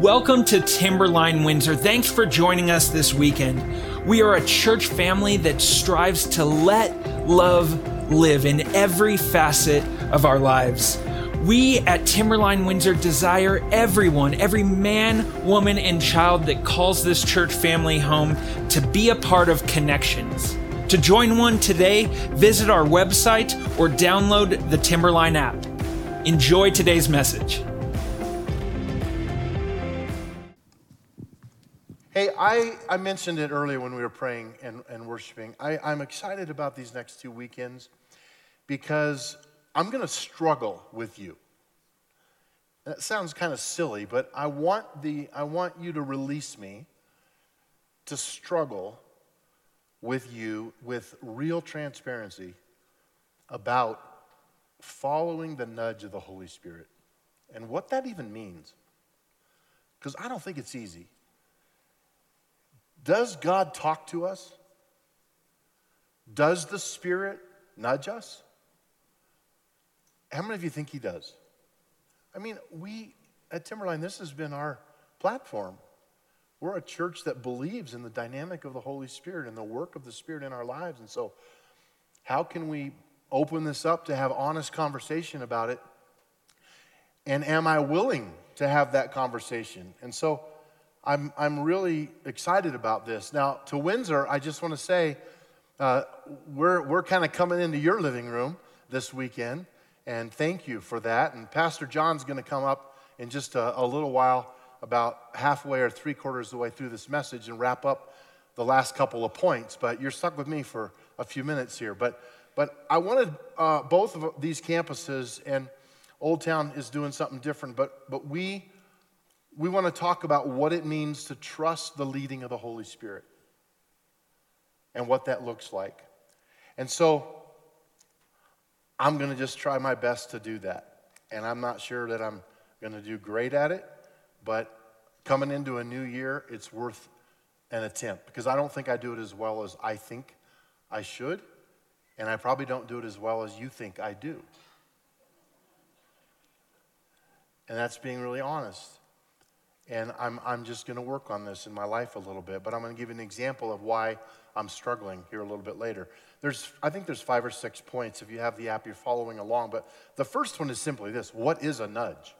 Welcome to Timberline Windsor. Thanks for joining us this weekend. We are a church family that strives to let love live in every facet of our lives. We at Timberline Windsor desire everyone, every man, woman, and child that calls this church family home to be a part of connections. To join one today, visit our website or download the Timberline app. Enjoy today's message. Hey, I, I mentioned it earlier when we were praying and, and worshiping. I, I'm excited about these next two weekends because I'm going to struggle with you. That sounds kind of silly, but I want, the, I want you to release me to struggle with you with real transparency about following the nudge of the Holy Spirit and what that even means. Because I don't think it's easy. Does God talk to us? Does the Spirit nudge us? How many of you think He does? I mean, we at Timberline, this has been our platform. We're a church that believes in the dynamic of the Holy Spirit and the work of the Spirit in our lives. And so, how can we open this up to have honest conversation about it? And am I willing to have that conversation? And so, I'm, I'm really excited about this. Now, to Windsor, I just want to say uh, we're, we're kind of coming into your living room this weekend, and thank you for that. And Pastor John's going to come up in just a, a little while, about halfway or three quarters of the way through this message, and wrap up the last couple of points. But you're stuck with me for a few minutes here. But, but I wanted uh, both of these campuses, and Old Town is doing something different, but, but we we want to talk about what it means to trust the leading of the Holy Spirit and what that looks like. And so I'm going to just try my best to do that. And I'm not sure that I'm going to do great at it, but coming into a new year, it's worth an attempt because I don't think I do it as well as I think I should, and I probably don't do it as well as you think I do. And that's being really honest. And I'm, I'm just going to work on this in my life a little bit, but I'm going to give an example of why I'm struggling here a little bit later. There's, I think there's five or six points. If you have the app, you're following along. But the first one is simply this What is a nudge?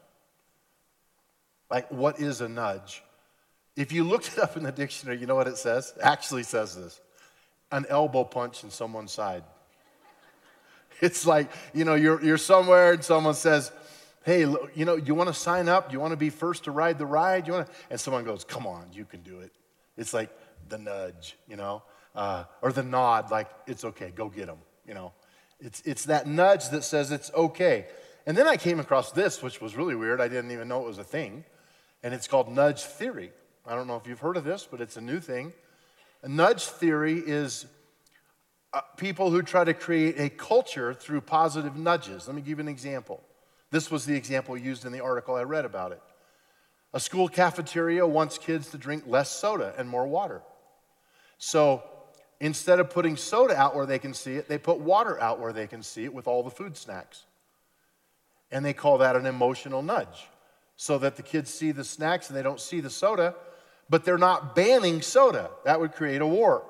Like, what is a nudge? If you looked it up in the dictionary, you know what it says? It actually says this an elbow punch in someone's side. It's like, you know, you're, you're somewhere and someone says, hey, you know, you want to sign up? You want to be first to ride the ride? You want to? And someone goes, come on, you can do it. It's like the nudge, you know, uh, or the nod, like it's okay, go get them, you know. It's, it's that nudge that says it's okay. And then I came across this, which was really weird. I didn't even know it was a thing. And it's called nudge theory. I don't know if you've heard of this, but it's a new thing. A nudge theory is uh, people who try to create a culture through positive nudges. Let me give you an example. This was the example used in the article I read about it. A school cafeteria wants kids to drink less soda and more water. So instead of putting soda out where they can see it, they put water out where they can see it with all the food snacks. And they call that an emotional nudge so that the kids see the snacks and they don't see the soda, but they're not banning soda. That would create a war.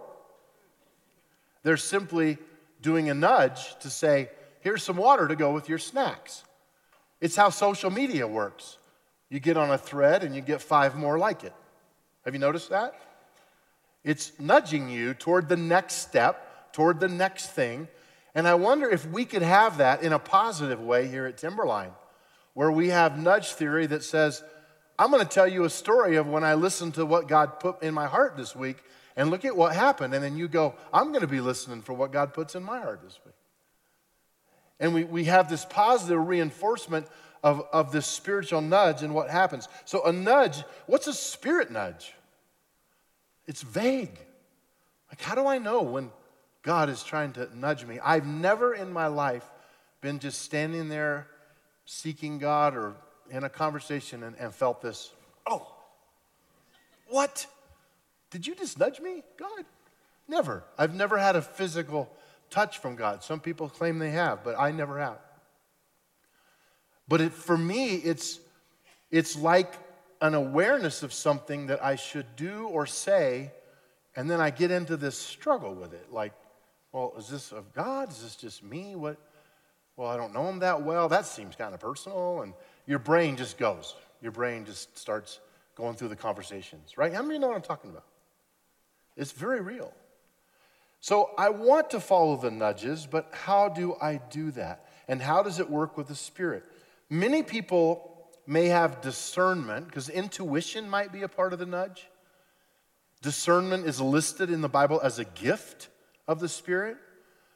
They're simply doing a nudge to say, here's some water to go with your snacks. It's how social media works. You get on a thread and you get five more like it. Have you noticed that? It's nudging you toward the next step, toward the next thing. And I wonder if we could have that in a positive way here at Timberline, where we have nudge theory that says, I'm going to tell you a story of when I listened to what God put in my heart this week, and look at what happened. And then you go, I'm going to be listening for what God puts in my heart this week. And we, we have this positive reinforcement of, of this spiritual nudge and what happens. So, a nudge, what's a spirit nudge? It's vague. Like, how do I know when God is trying to nudge me? I've never in my life been just standing there seeking God or in a conversation and, and felt this, oh, what? Did you just nudge me, God? Never. I've never had a physical touch from God. Some people claim they have, but I never have. But it, for me, it's, it's like an awareness of something that I should do or say, and then I get into this struggle with it. Like, well, is this of God? Is this just me? What? Well, I don't know him that well. That seems kind of personal. And your brain just goes. Your brain just starts going through the conversations, right? How many know what I'm talking about? It's very real. So I want to follow the nudges, but how do I do that? And how does it work with the Spirit? Many people may have discernment, because intuition might be a part of the nudge. Discernment is listed in the Bible as a gift of the Spirit,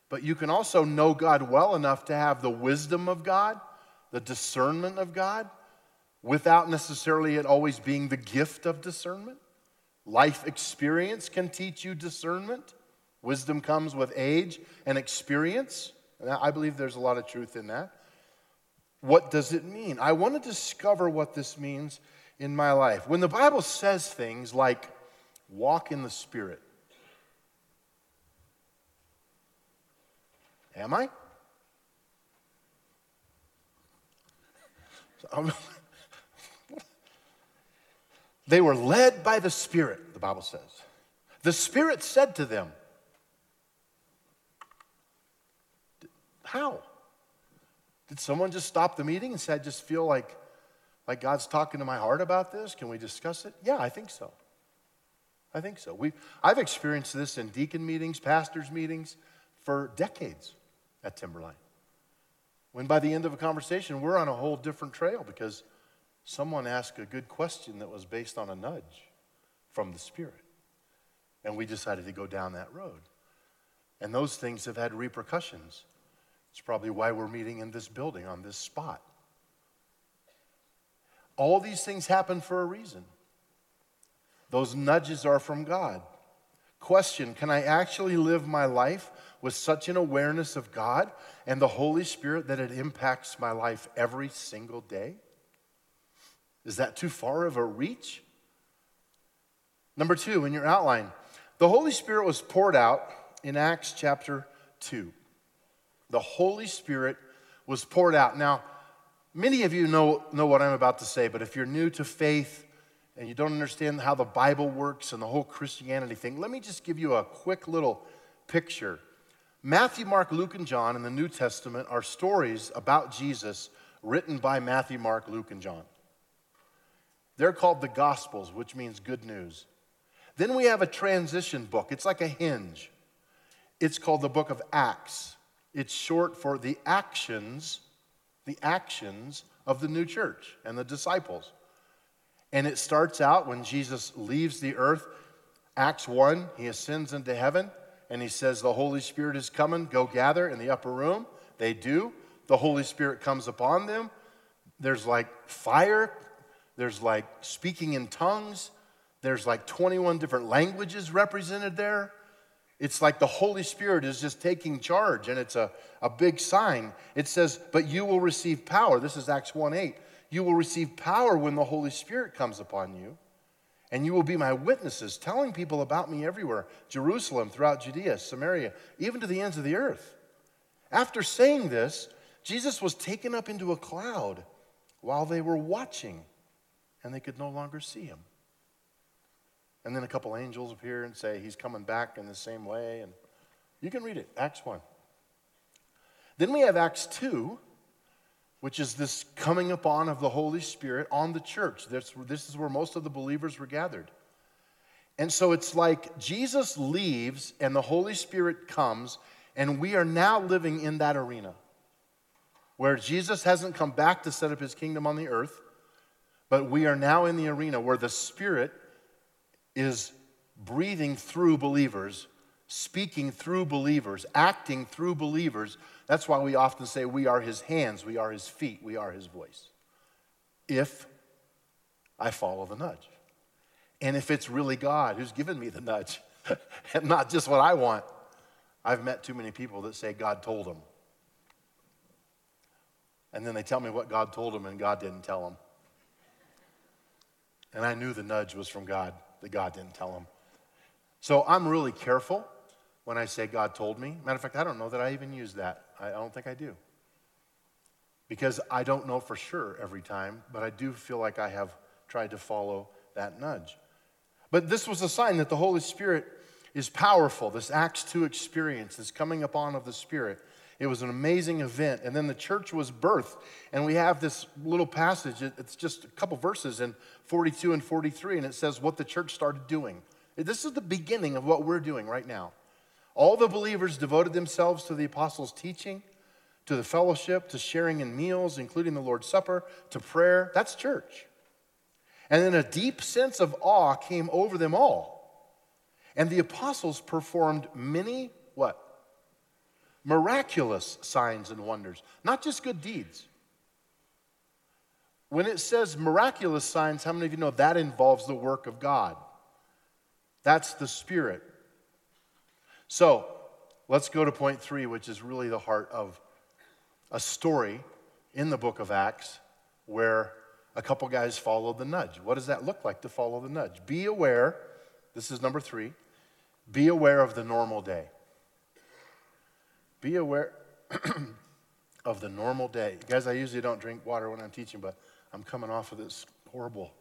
but you can also know God well enough to have the wisdom of God, the discernment of God, without necessarily it always being the gift of discernment. Life experience can teach you discernment. Wisdom comes with age and experience. I believe there's a lot of truth in that. What does it mean? I want to discover what this means in my life. When the Bible says things like walk in the Spirit, am I? they were led by the Spirit, the Bible says. The Spirit said to them, How? Did someone just stop the meeting and say, I just feel like, like God's talking to my heart about this? Can we discuss it? Yeah, I think so. I think so. We, I've experienced this in deacon meetings, pastors' meetings for decades at Timberline. When by the end of a conversation, we're on a whole different trail because someone asked a good question that was based on a nudge from the Spirit. And we decided to go down that road. And those things have had repercussions. It's probably why we're meeting in this building on this spot. All these things happen for a reason. Those nudges are from God. Question Can I actually live my life with such an awareness of God and the Holy Spirit that it impacts my life every single day? Is that too far of a reach? Number two, in your outline, the Holy Spirit was poured out in Acts chapter 2 the Holy Spirit was poured out. Now, many of you know, know what I'm about to say, but if you're new to faith and you don't understand how the Bible works and the whole Christianity thing, let me just give you a quick little picture. Matthew, Mark, Luke, and John in the New Testament are stories about Jesus written by Matthew, Mark, Luke, and John. They're called the Gospels, which means good news. Then we have a transition book, it's like a hinge. It's called the book of Acts. It's short for the actions, the actions of the new church and the disciples. And it starts out when Jesus leaves the earth. Acts 1, he ascends into heaven and he says, The Holy Spirit is coming, go gather in the upper room. They do. The Holy Spirit comes upon them. There's like fire, there's like speaking in tongues, there's like 21 different languages represented there. It's like the Holy Spirit is just taking charge, and it's a, a big sign. It says, But you will receive power. This is Acts 1 8. You will receive power when the Holy Spirit comes upon you, and you will be my witnesses, telling people about me everywhere Jerusalem, throughout Judea, Samaria, even to the ends of the earth. After saying this, Jesus was taken up into a cloud while they were watching, and they could no longer see him. And then a couple angels appear and say he's coming back in the same way. And you can read it, Acts 1. Then we have Acts 2, which is this coming upon of the Holy Spirit on the church. This, this is where most of the believers were gathered. And so it's like Jesus leaves and the Holy Spirit comes, and we are now living in that arena where Jesus hasn't come back to set up his kingdom on the earth, but we are now in the arena where the Spirit is breathing through believers, speaking through believers, acting through believers. That's why we often say we are his hands, we are his feet, we are his voice. If I follow the nudge. And if it's really God who's given me the nudge and not just what I want. I've met too many people that say God told them. And then they tell me what God told them and God didn't tell them. And I knew the nudge was from God that God didn't tell him. So I'm really careful when I say God told me. Matter of fact, I don't know that I even use that. I don't think I do. Because I don't know for sure every time, but I do feel like I have tried to follow that nudge. But this was a sign that the Holy Spirit is powerful. This Acts 2 experience, this coming upon of the Spirit. It was an amazing event. And then the church was birthed. And we have this little passage, it's just a couple verses in 42 and 43, and it says what the church started doing. This is the beginning of what we're doing right now. All the believers devoted themselves to the apostles' teaching, to the fellowship, to sharing in meals, including the Lord's Supper, to prayer. That's church. And then a deep sense of awe came over them all. And the apostles performed many? Miraculous signs and wonders, not just good deeds. When it says miraculous signs, how many of you know that involves the work of God? That's the Spirit. So let's go to point three, which is really the heart of a story in the book of Acts where a couple guys followed the nudge. What does that look like to follow the nudge? Be aware, this is number three, be aware of the normal day. Be aware of the normal day. Guys, I usually don't drink water when I'm teaching, but I'm coming off of this horrible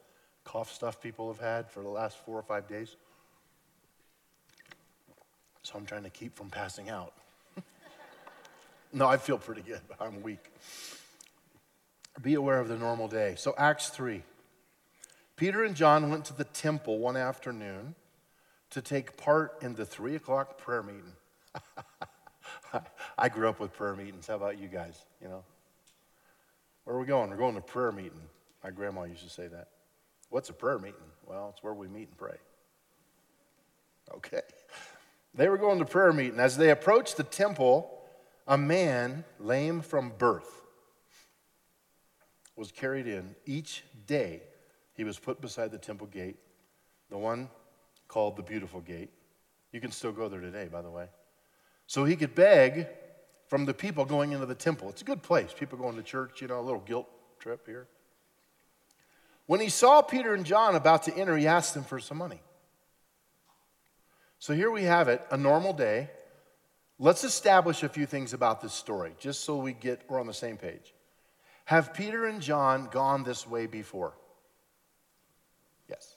cough stuff people have had for the last four or five days. So I'm trying to keep from passing out. no, I feel pretty good, but I'm weak. Be aware of the normal day. So, Acts 3. Peter and John went to the temple one afternoon to take part in the three o'clock prayer meeting. I grew up with prayer meetings. How about you guys? You know, where are we going? We're going to prayer meeting. My grandma used to say that. What's a prayer meeting? Well, it's where we meet and pray. Okay. They were going to prayer meeting. As they approached the temple, a man lame from birth was carried in. Each day, he was put beside the temple gate, the one called the Beautiful Gate. You can still go there today, by the way. So he could beg from the people going into the temple. It's a good place. People going to church, you know, a little guilt trip here. When he saw Peter and John about to enter, he asked them for some money. So here we have it, a normal day. Let's establish a few things about this story, just so we get we're on the same page. Have Peter and John gone this way before? Yes.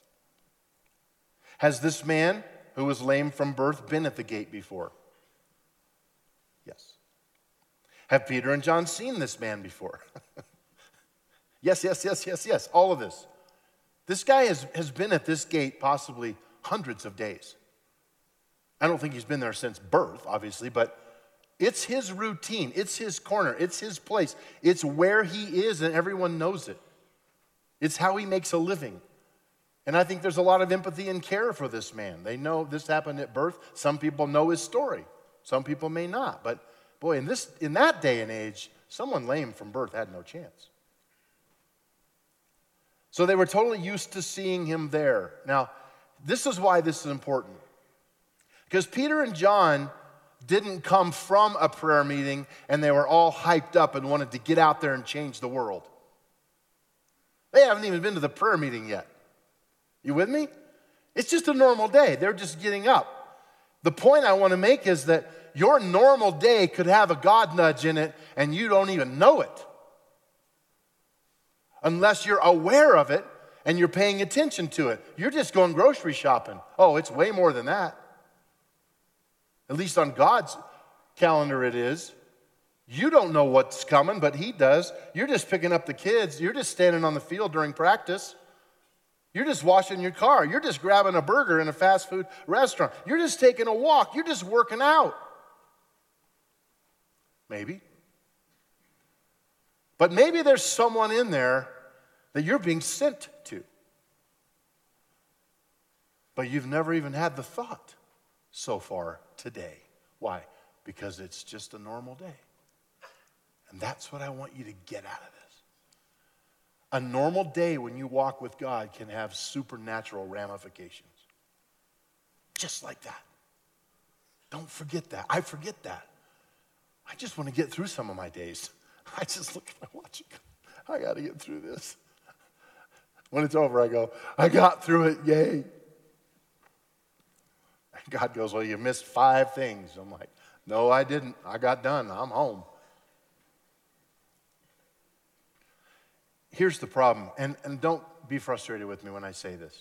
Has this man who was lame from birth been at the gate before? Yes. Have Peter and John seen this man before? yes, yes, yes, yes, yes. All of this. This guy has, has been at this gate possibly hundreds of days. I don't think he's been there since birth, obviously, but it's his routine, it's his corner, it's his place, it's where he is, and everyone knows it. It's how he makes a living. And I think there's a lot of empathy and care for this man. They know this happened at birth. Some people know his story. Some people may not. But boy, in this in that day and age, someone lame from birth had no chance. So they were totally used to seeing him there. Now, this is why this is important. Because Peter and John didn't come from a prayer meeting and they were all hyped up and wanted to get out there and change the world. They haven't even been to the prayer meeting yet. You with me? It's just a normal day. They're just getting up. The point I want to make is that your normal day could have a God nudge in it and you don't even know it. Unless you're aware of it and you're paying attention to it. You're just going grocery shopping. Oh, it's way more than that. At least on God's calendar, it is. You don't know what's coming, but He does. You're just picking up the kids. You're just standing on the field during practice. You're just washing your car. You're just grabbing a burger in a fast food restaurant. You're just taking a walk. You're just working out. Maybe. But maybe there's someone in there that you're being sent to. But you've never even had the thought so far today. Why? Because it's just a normal day. And that's what I want you to get out of this. A normal day when you walk with God can have supernatural ramifications. Just like that. Don't forget that. I forget that. I just want to get through some of my days. I just look at my watch I got to get through this. When it's over, I go, I got through it, yay. And God goes, Well, you missed five things. I'm like, No, I didn't. I got done. I'm home. here's the problem, and, and don't be frustrated with me when I say this.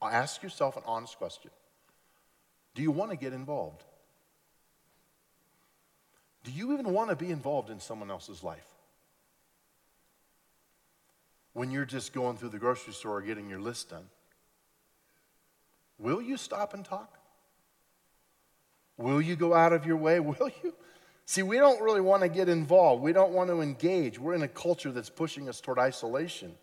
Ask yourself an honest question Do you want to get involved? Do you even want to be involved in someone else's life? When you're just going through the grocery store getting your list done, will you stop and talk? Will you go out of your way? Will you? See, we don't really want to get involved. We don't want to engage. We're in a culture that's pushing us toward isolation.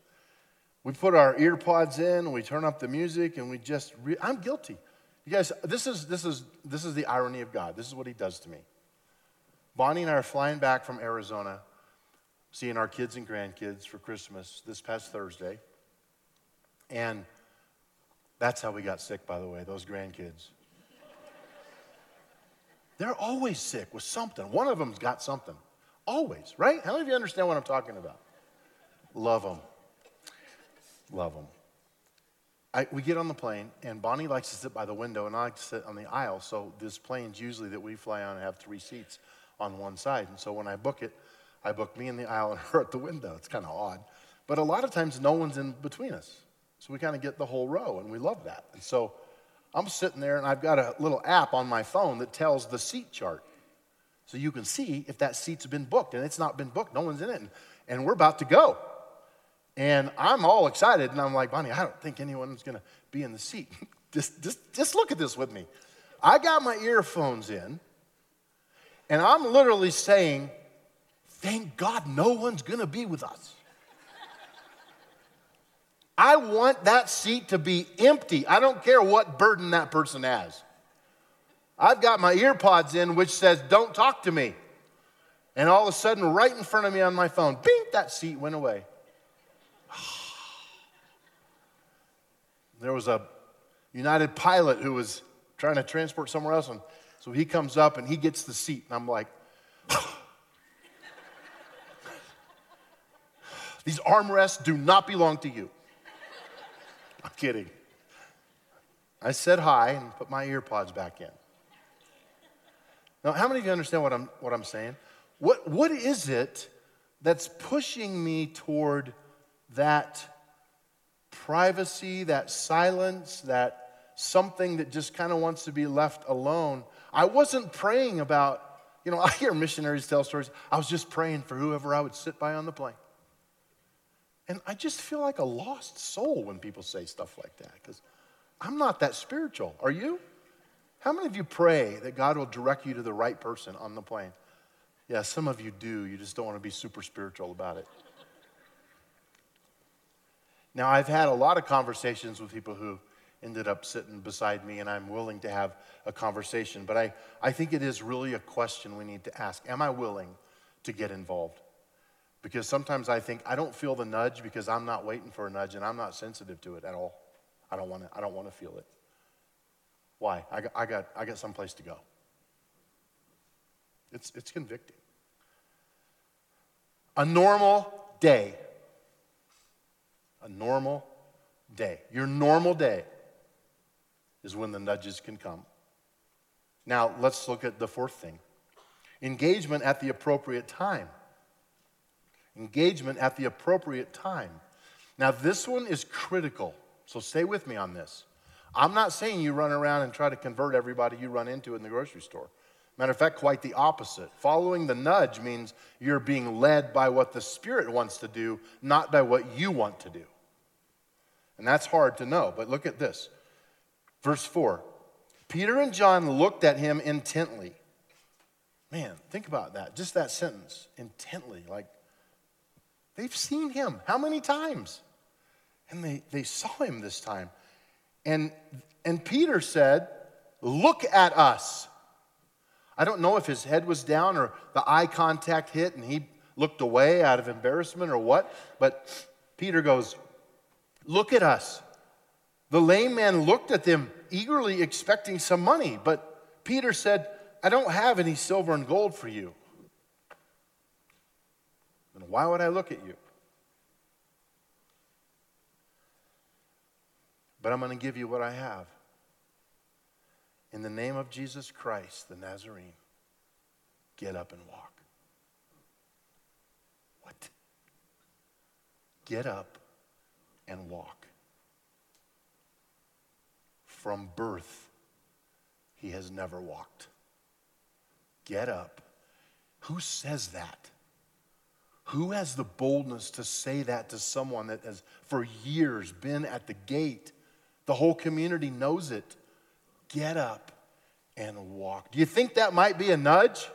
We put our ear pods in, we turn up the music, and we just, re- I'm guilty. You guys, this is, this, is, this is the irony of God. This is what He does to me. Bonnie and I are flying back from Arizona, seeing our kids and grandkids for Christmas this past Thursday. And that's how we got sick, by the way, those grandkids. They're always sick with something. One of them's got something. Always, right? How many of you understand what I'm talking about? Love them. Love them. I, we get on the plane, and Bonnie likes to sit by the window, and I like to sit on the aisle. So this plane's usually that we fly on have three seats on one side. And so when I book it, I book me in the aisle and her at the window. It's kind of odd. But a lot of times, no one's in between us. So we kind of get the whole row, and we love that. And so I'm sitting there, and I've got a little app on my phone that tells the seat chart. So you can see if that seat's been booked, and it's not been booked, no one's in it, and, and we're about to go. And I'm all excited, and I'm like, Bonnie, I don't think anyone's gonna be in the seat. just, just, just look at this with me. I got my earphones in, and I'm literally saying, Thank God no one's gonna be with us. I want that seat to be empty. I don't care what burden that person has. I've got my earpods in, which says, Don't talk to me. And all of a sudden, right in front of me on my phone, bing, that seat went away. there was a United pilot who was trying to transport somewhere else, and so he comes up and he gets the seat, and I'm like, these armrests do not belong to you. I'm kidding. I said hi and put my earpods back in. Now, how many of you understand what I'm, what I'm saying? What, what is it that's pushing me toward that privacy, that silence, that something that just kind of wants to be left alone. I wasn't praying about, you know, I hear missionaries tell stories. I was just praying for whoever I would sit by on the plane. And I just feel like a lost soul when people say stuff like that because I'm not that spiritual. Are you? How many of you pray that God will direct you to the right person on the plane? Yeah, some of you do. You just don't want to be super spiritual about it. Now, I've had a lot of conversations with people who ended up sitting beside me, and I'm willing to have a conversation. But I, I think it is really a question we need to ask Am I willing to get involved? Because sometimes I think I don't feel the nudge because I'm not waiting for a nudge and I'm not sensitive to it at all. I don't want to, I don't want to feel it. Why? I got, I got, I got someplace to go. It's, it's convicting. A normal day a normal day. Your normal day is when the nudges can come. Now, let's look at the fourth thing engagement at the appropriate time. Engagement at the appropriate time. Now, this one is critical, so stay with me on this. I'm not saying you run around and try to convert everybody you run into in the grocery store. Matter of fact, quite the opposite. Following the nudge means you're being led by what the Spirit wants to do, not by what you want to do. And that's hard to know, but look at this. Verse 4 Peter and John looked at him intently. Man, think about that. Just that sentence intently. Like, they've seen him. How many times? And they, they saw him this time. And, and Peter said, Look at us. I don't know if his head was down or the eye contact hit and he looked away out of embarrassment or what, but Peter goes, Look at us. The lame man looked at them eagerly expecting some money, but Peter said, I don't have any silver and gold for you. Then why would I look at you? But I'm going to give you what I have. In the name of Jesus Christ, the Nazarene, get up and walk. What? Get up and walk. From birth, he has never walked. Get up. Who says that? Who has the boldness to say that to someone that has for years been at the gate? The whole community knows it. Get up and walk. Do you think that might be a nudge?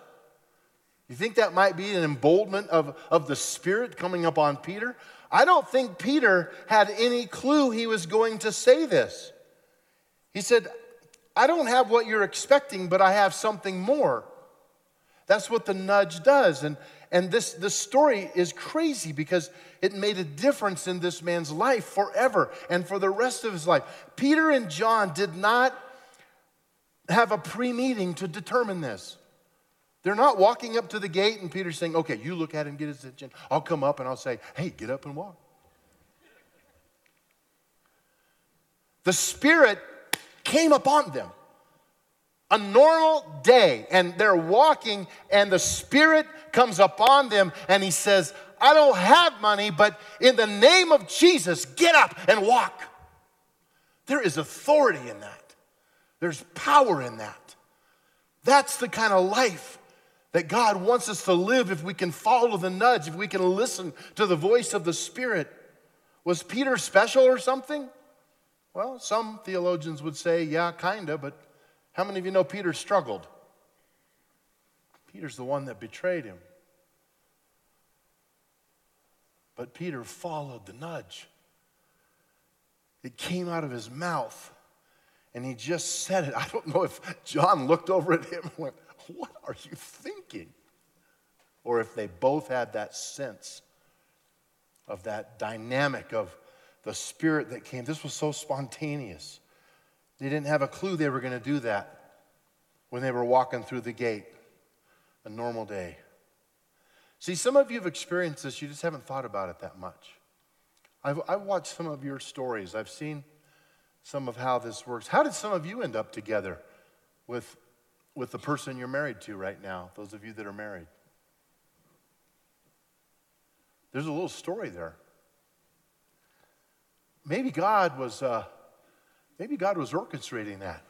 You think that might be an emboldenment of, of the Spirit coming upon Peter? I don't think Peter had any clue he was going to say this. He said, I don't have what you're expecting, but I have something more. That's what the nudge does. And, and this, this story is crazy because it made a difference in this man's life forever and for the rest of his life. Peter and John did not have a pre meeting to determine this. They're not walking up to the gate and Peter's saying, okay, you look at him, get his attention. I'll come up and I'll say, hey, get up and walk. The Spirit came upon them. A normal day, and they're walking, and the Spirit comes upon them, and He says, I don't have money, but in the name of Jesus, get up and walk. There is authority in that, there's power in that. That's the kind of life that God wants us to live if we can follow the nudge, if we can listen to the voice of the Spirit. Was Peter special or something? Well, some theologians would say, yeah, kind of, but how many of you know Peter struggled? Peter's the one that betrayed him. But Peter followed the nudge. It came out of his mouth, and he just said it. I don't know if John looked over at him and went, what are you thinking? Or if they both had that sense of that dynamic of the spirit that came. This was so spontaneous. They didn't have a clue they were going to do that when they were walking through the gate, a normal day. See, some of you have experienced this, you just haven't thought about it that much. I've, I've watched some of your stories, I've seen some of how this works. How did some of you end up together with with the person you're married to right now, those of you that are married. There's a little story there. Maybe God was, uh, maybe God was orchestrating that.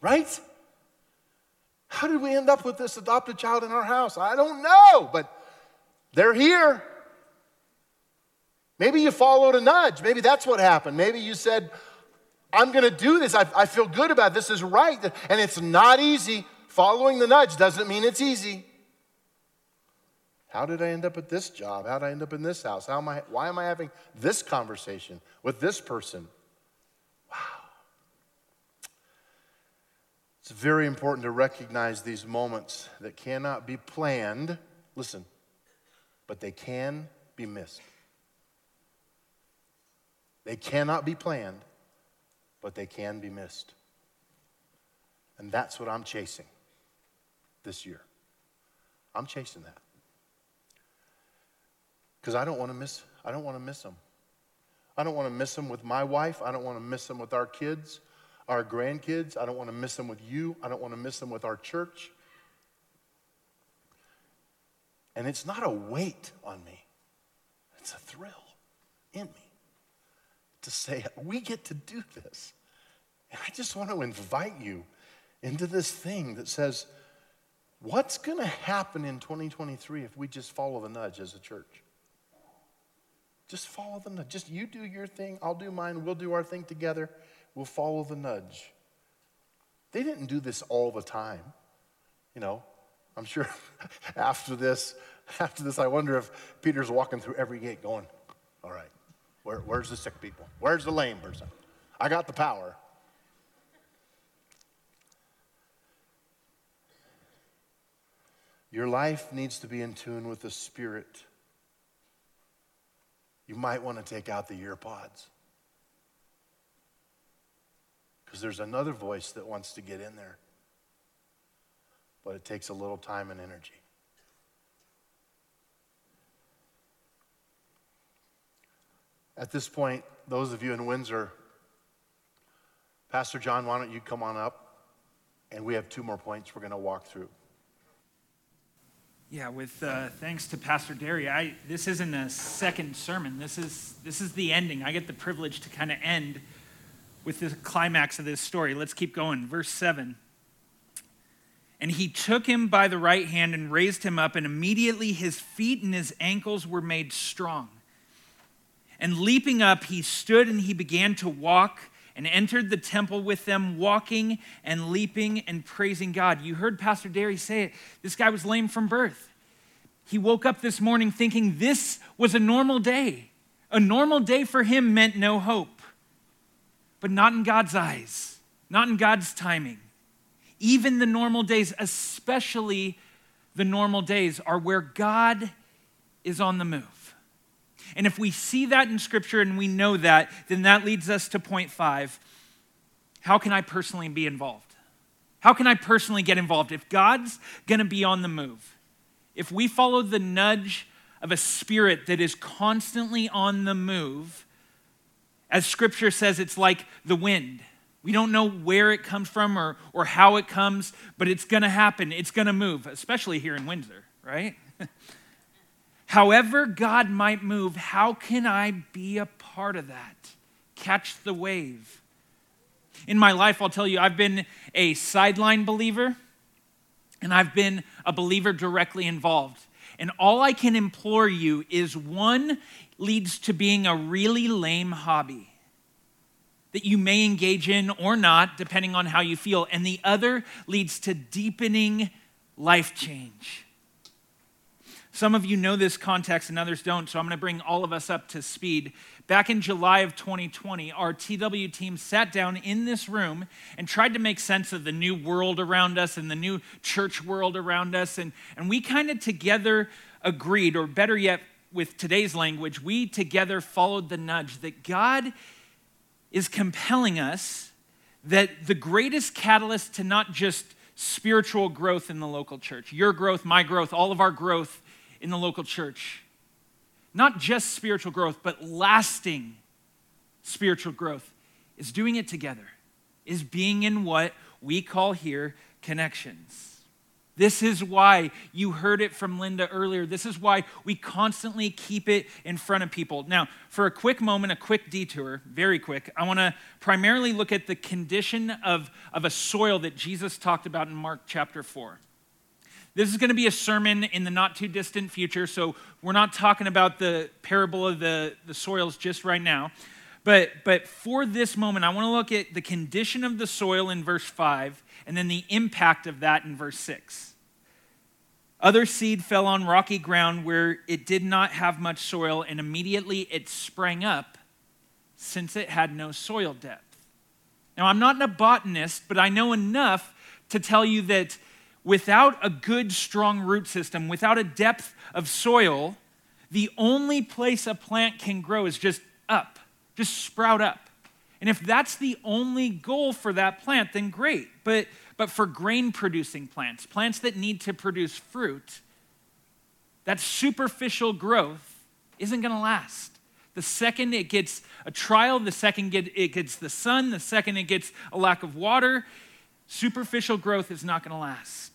Right? How did we end up with this adopted child in our house? I don't know, but they're here. Maybe you followed a nudge. Maybe that's what happened. Maybe you said, I'm going to do this. I, I feel good about it. This is right. And it's not easy. Following the nudge doesn't mean it's easy. How did I end up at this job? How did I end up in this house? How am I, why am I having this conversation with this person? Wow. It's very important to recognize these moments that cannot be planned. Listen, but they can be missed. They cannot be planned, but they can be missed. And that's what I'm chasing this year. I'm chasing that. Because I don't want to miss, I don't want to miss them. I don't want to miss them with my wife. I don't want to miss them with our kids, our grandkids. I don't want to miss them with you. I don't want to miss them with our church. And it's not a weight on me, it's a thrill in me to say, we get to do this. And I just want to invite you into this thing that says, what's going to happen in 2023 if we just follow the nudge as a church? Just follow the nudge. Just you do your thing, I'll do mine, we'll do our thing together. We'll follow the nudge. They didn't do this all the time. You know, I'm sure after this, after this, I wonder if Peter's walking through every gate going, all right, where, where's the sick people? Where's the lame person? I got the power. Your life needs to be in tune with the Spirit. You might want to take out the ear pods. Because there's another voice that wants to get in there. But it takes a little time and energy. At this point, those of you in Windsor, Pastor John, why don't you come on up? And we have two more points we're going to walk through. Yeah, with uh, thanks to Pastor Dary, I this isn't a second sermon. This is this is the ending. I get the privilege to kind of end with the climax of this story. Let's keep going. Verse seven. And he took him by the right hand and raised him up, and immediately his feet and his ankles were made strong. And leaping up, he stood and he began to walk and entered the temple with them, walking and leaping and praising God. You heard Pastor Dary say it. This guy was lame from birth. He woke up this morning thinking this was a normal day. A normal day for him meant no hope, but not in God's eyes, not in God's timing. Even the normal days, especially the normal days, are where God is on the move. And if we see that in Scripture and we know that, then that leads us to point five. How can I personally be involved? How can I personally get involved? If God's going to be on the move, if we follow the nudge of a spirit that is constantly on the move, as Scripture says, it's like the wind. We don't know where it comes from or, or how it comes, but it's going to happen. It's going to move, especially here in Windsor, right? However, God might move, how can I be a part of that? Catch the wave. In my life, I'll tell you, I've been a sideline believer and I've been a believer directly involved. And all I can implore you is one leads to being a really lame hobby that you may engage in or not, depending on how you feel, and the other leads to deepening life change. Some of you know this context and others don't, so I'm going to bring all of us up to speed. Back in July of 2020, our TW team sat down in this room and tried to make sense of the new world around us and the new church world around us. And, and we kind of together agreed, or better yet, with today's language, we together followed the nudge that God is compelling us that the greatest catalyst to not just spiritual growth in the local church, your growth, my growth, all of our growth in the local church. Not just spiritual growth, but lasting spiritual growth is doing it together, is being in what we call here connections. This is why you heard it from Linda earlier. This is why we constantly keep it in front of people. Now, for a quick moment, a quick detour, very quick, I want to primarily look at the condition of, of a soil that Jesus talked about in Mark chapter 4. This is going to be a sermon in the not too distant future, so we're not talking about the parable of the, the soils just right now. But, but for this moment, I want to look at the condition of the soil in verse 5 and then the impact of that in verse 6. Other seed fell on rocky ground where it did not have much soil, and immediately it sprang up since it had no soil depth. Now, I'm not a botanist, but I know enough to tell you that without a good, strong root system, without a depth of soil, the only place a plant can grow is just up, just sprout up. And if that's the only goal for that plant, then great. But, but for grain producing plants, plants that need to produce fruit, that superficial growth isn't going to last. The second it gets a trial, the second it gets the sun, the second it gets a lack of water, superficial growth is not going to last.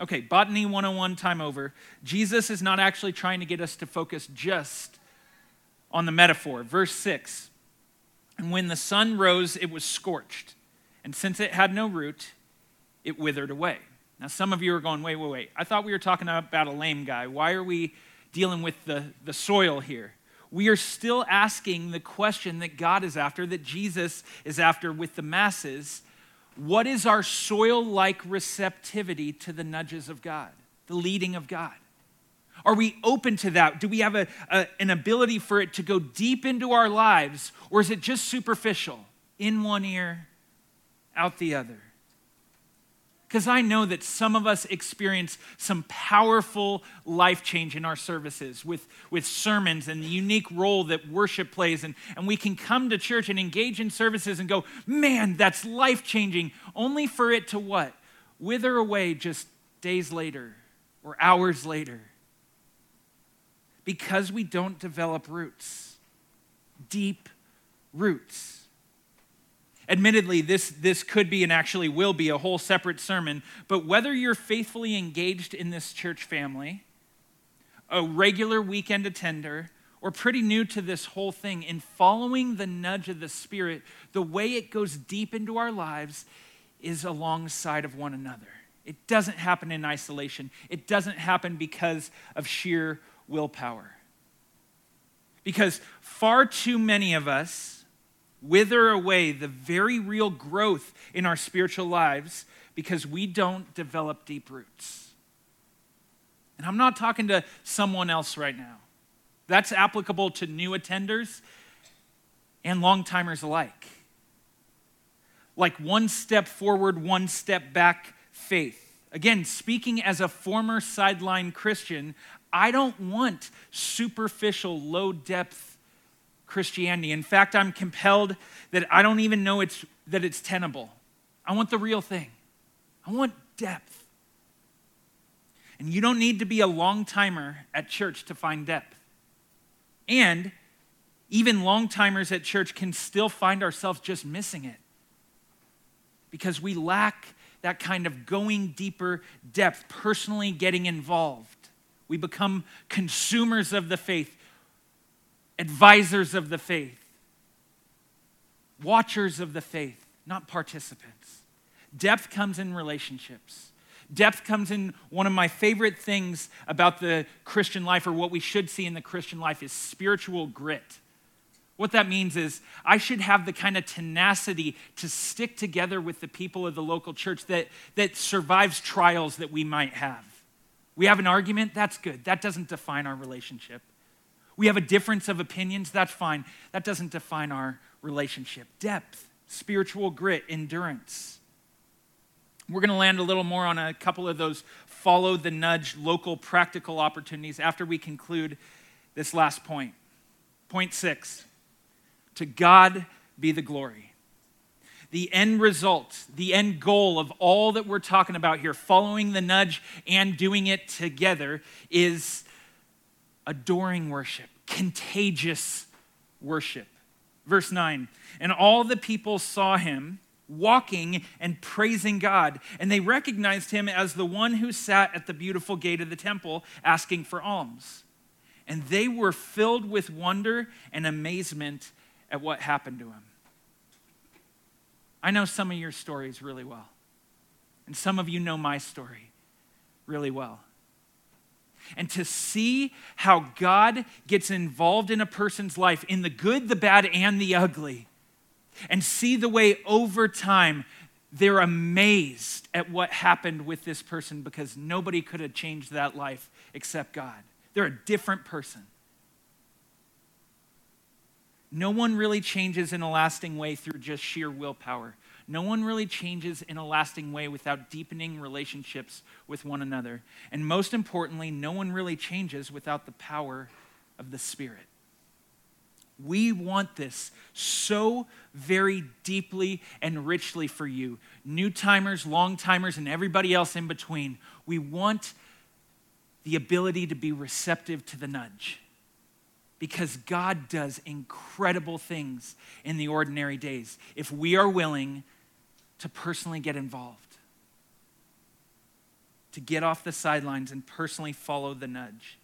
Okay, botany 101 time over. Jesus is not actually trying to get us to focus just on the metaphor. Verse 6 And when the sun rose, it was scorched, and since it had no root, it withered away. Now, some of you are going, wait, wait, wait. I thought we were talking about a lame guy. Why are we dealing with the, the soil here? We are still asking the question that God is after, that Jesus is after with the masses what is our soil like receptivity to the nudges of God, the leading of God? Are we open to that? Do we have a, a, an ability for it to go deep into our lives, or is it just superficial? In one ear, out the other. Because I know that some of us experience some powerful life change in our services with, with sermons and the unique role that worship plays. And, and we can come to church and engage in services and go, man, that's life changing, only for it to what? Wither away just days later or hours later. Because we don't develop roots, deep roots. Admittedly, this, this could be and actually will be a whole separate sermon, but whether you're faithfully engaged in this church family, a regular weekend attender, or pretty new to this whole thing, in following the nudge of the Spirit, the way it goes deep into our lives is alongside of one another. It doesn't happen in isolation, it doesn't happen because of sheer willpower. Because far too many of us wither away the very real growth in our spiritual lives because we don't develop deep roots. And I'm not talking to someone else right now. That's applicable to new attenders and long timers alike. Like one step forward, one step back faith. Again, speaking as a former sideline Christian, I don't want superficial, low depth Christianity. In fact, I'm compelled that I don't even know it's, that it's tenable. I want the real thing, I want depth. And you don't need to be a long timer at church to find depth. And even long timers at church can still find ourselves just missing it because we lack that kind of going deeper depth, personally getting involved. We become consumers of the faith, advisors of the faith, watchers of the faith, not participants. Depth comes in relationships. Depth comes in one of my favorite things about the Christian life, or what we should see in the Christian life, is spiritual grit. What that means is I should have the kind of tenacity to stick together with the people of the local church that, that survives trials that we might have. We have an argument, that's good. That doesn't define our relationship. We have a difference of opinions, that's fine. That doesn't define our relationship. Depth, spiritual grit, endurance. We're going to land a little more on a couple of those follow the nudge local practical opportunities after we conclude this last point. Point six to God be the glory the end result, the end goal of all that we're talking about here, following the nudge and doing it together, is adoring worship, contagious worship. Verse 9, and all the people saw him walking and praising God, and they recognized him as the one who sat at the beautiful gate of the temple asking for alms. And they were filled with wonder and amazement at what happened to him. I know some of your stories really well, and some of you know my story really well. And to see how God gets involved in a person's life, in the good, the bad, and the ugly, and see the way over time they're amazed at what happened with this person because nobody could have changed that life except God. They're a different person. No one really changes in a lasting way through just sheer willpower. No one really changes in a lasting way without deepening relationships with one another. And most importantly, no one really changes without the power of the Spirit. We want this so very deeply and richly for you, new timers, long timers, and everybody else in between. We want the ability to be receptive to the nudge because God does incredible things in the ordinary days if we are willing to personally get involved, to get off the sidelines and personally follow the nudge.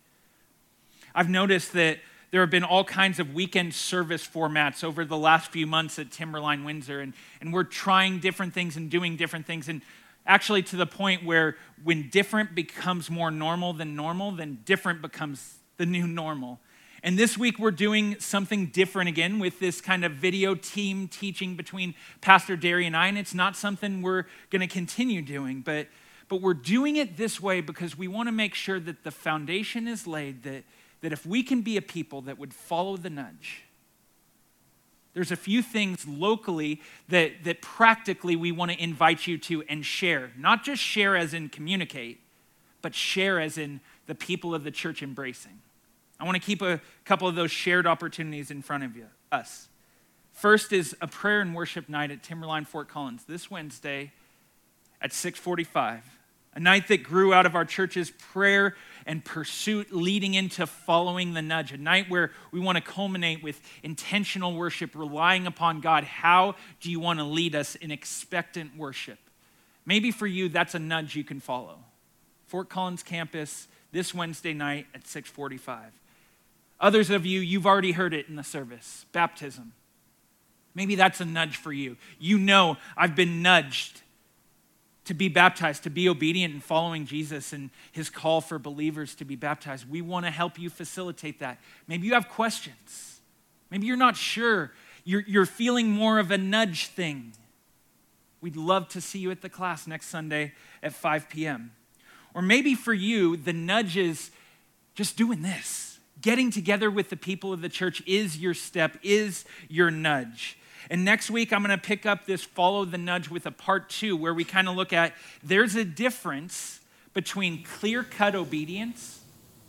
I've noticed that there have been all kinds of weekend service formats over the last few months at Timberline Windsor, and, and we're trying different things and doing different things. And actually, to the point where when different becomes more normal than normal, then different becomes the new normal. And this week we're doing something different again with this kind of video team teaching between Pastor Dary and I. And it's not something we're going to continue doing, but, but we're doing it this way because we want to make sure that the foundation is laid that, that if we can be a people that would follow the nudge, there's a few things locally that, that practically we want to invite you to and share. Not just share as in communicate, but share as in the people of the church embracing. I want to keep a couple of those shared opportunities in front of you, us. First is a prayer and worship night at Timberline Fort Collins this Wednesday at 6:45. a night that grew out of our church's prayer and pursuit leading into following the nudge, a night where we want to culminate with intentional worship, relying upon God. How do you want to lead us in expectant worship? Maybe for you, that's a nudge you can follow. Fort Collins campus this Wednesday night at 645. Others of you, you've already heard it in the service baptism. Maybe that's a nudge for you. You know, I've been nudged to be baptized, to be obedient and following Jesus and his call for believers to be baptized. We want to help you facilitate that. Maybe you have questions. Maybe you're not sure. You're, you're feeling more of a nudge thing. We'd love to see you at the class next Sunday at 5 p.m. Or maybe for you, the nudge is just doing this. Getting together with the people of the church is your step, is your nudge. And next week, I'm going to pick up this follow the nudge with a part two where we kind of look at there's a difference between clear cut obedience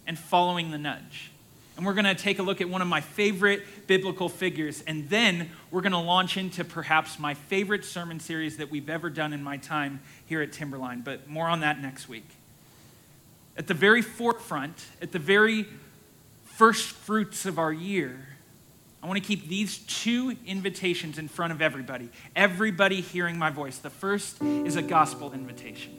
and following the nudge. And we're going to take a look at one of my favorite biblical figures. And then we're going to launch into perhaps my favorite sermon series that we've ever done in my time here at Timberline. But more on that next week. At the very forefront, at the very first fruits of our year, I want to keep these two invitations in front of everybody, everybody hearing my voice. The first is a gospel invitation.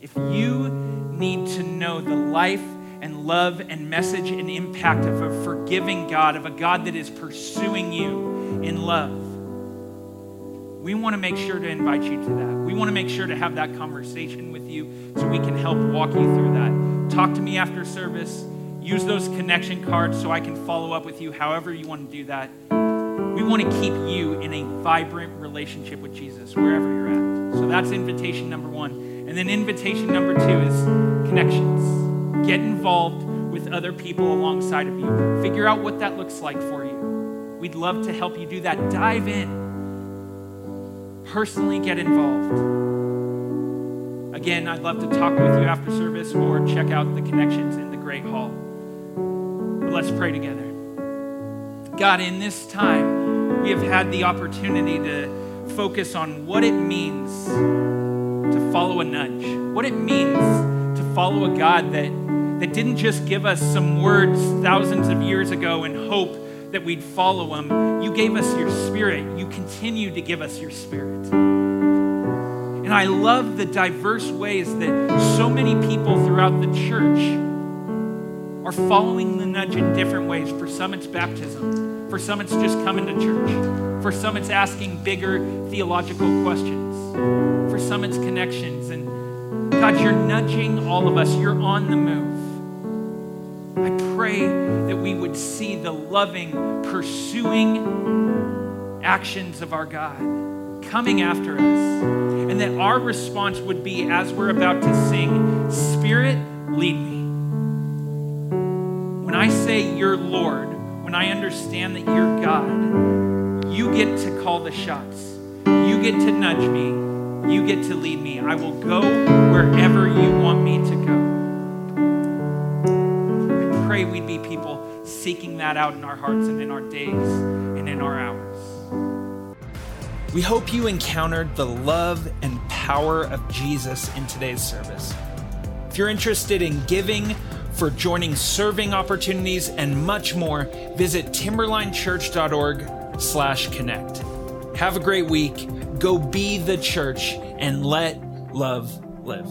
If you need to know the life and love and message and impact of a forgiving God, of a God that is pursuing you in love, we want to make sure to invite you to that. We want to make sure to have that conversation with you so we can help walk you through that. Talk to me after service Use those connection cards so I can follow up with you however you want to do that. We want to keep you in a vibrant relationship with Jesus wherever you're at. So that's invitation number one. And then invitation number two is connections. Get involved with other people alongside of you. Figure out what that looks like for you. We'd love to help you do that. Dive in. Personally get involved. Again, I'd love to talk with you after service or check out the connections in the Great Hall. Let's pray together. God, in this time, we have had the opportunity to focus on what it means to follow a nudge, what it means to follow a God that, that didn't just give us some words thousands of years ago and hope that we'd follow him. You gave us your spirit. You continue to give us your spirit. And I love the diverse ways that so many people throughout the church are following the nudge in different ways. For some, it's baptism. For some, it's just coming to church. For some, it's asking bigger theological questions. For some, it's connections. And God, you're nudging all of us. You're on the move. I pray that we would see the loving, pursuing actions of our God coming after us. And that our response would be, as we're about to sing, Spirit, lead me. When I say you're Lord, when I understand that you're God, you get to call the shots. You get to nudge me. You get to lead me. I will go wherever you want me to go. I pray we'd be people seeking that out in our hearts and in our days and in our hours. We hope you encountered the love and power of Jesus in today's service. If you're interested in giving, for joining serving opportunities and much more, visit timberlinechurch.org slash connect. Have a great week. Go be the church and let love live.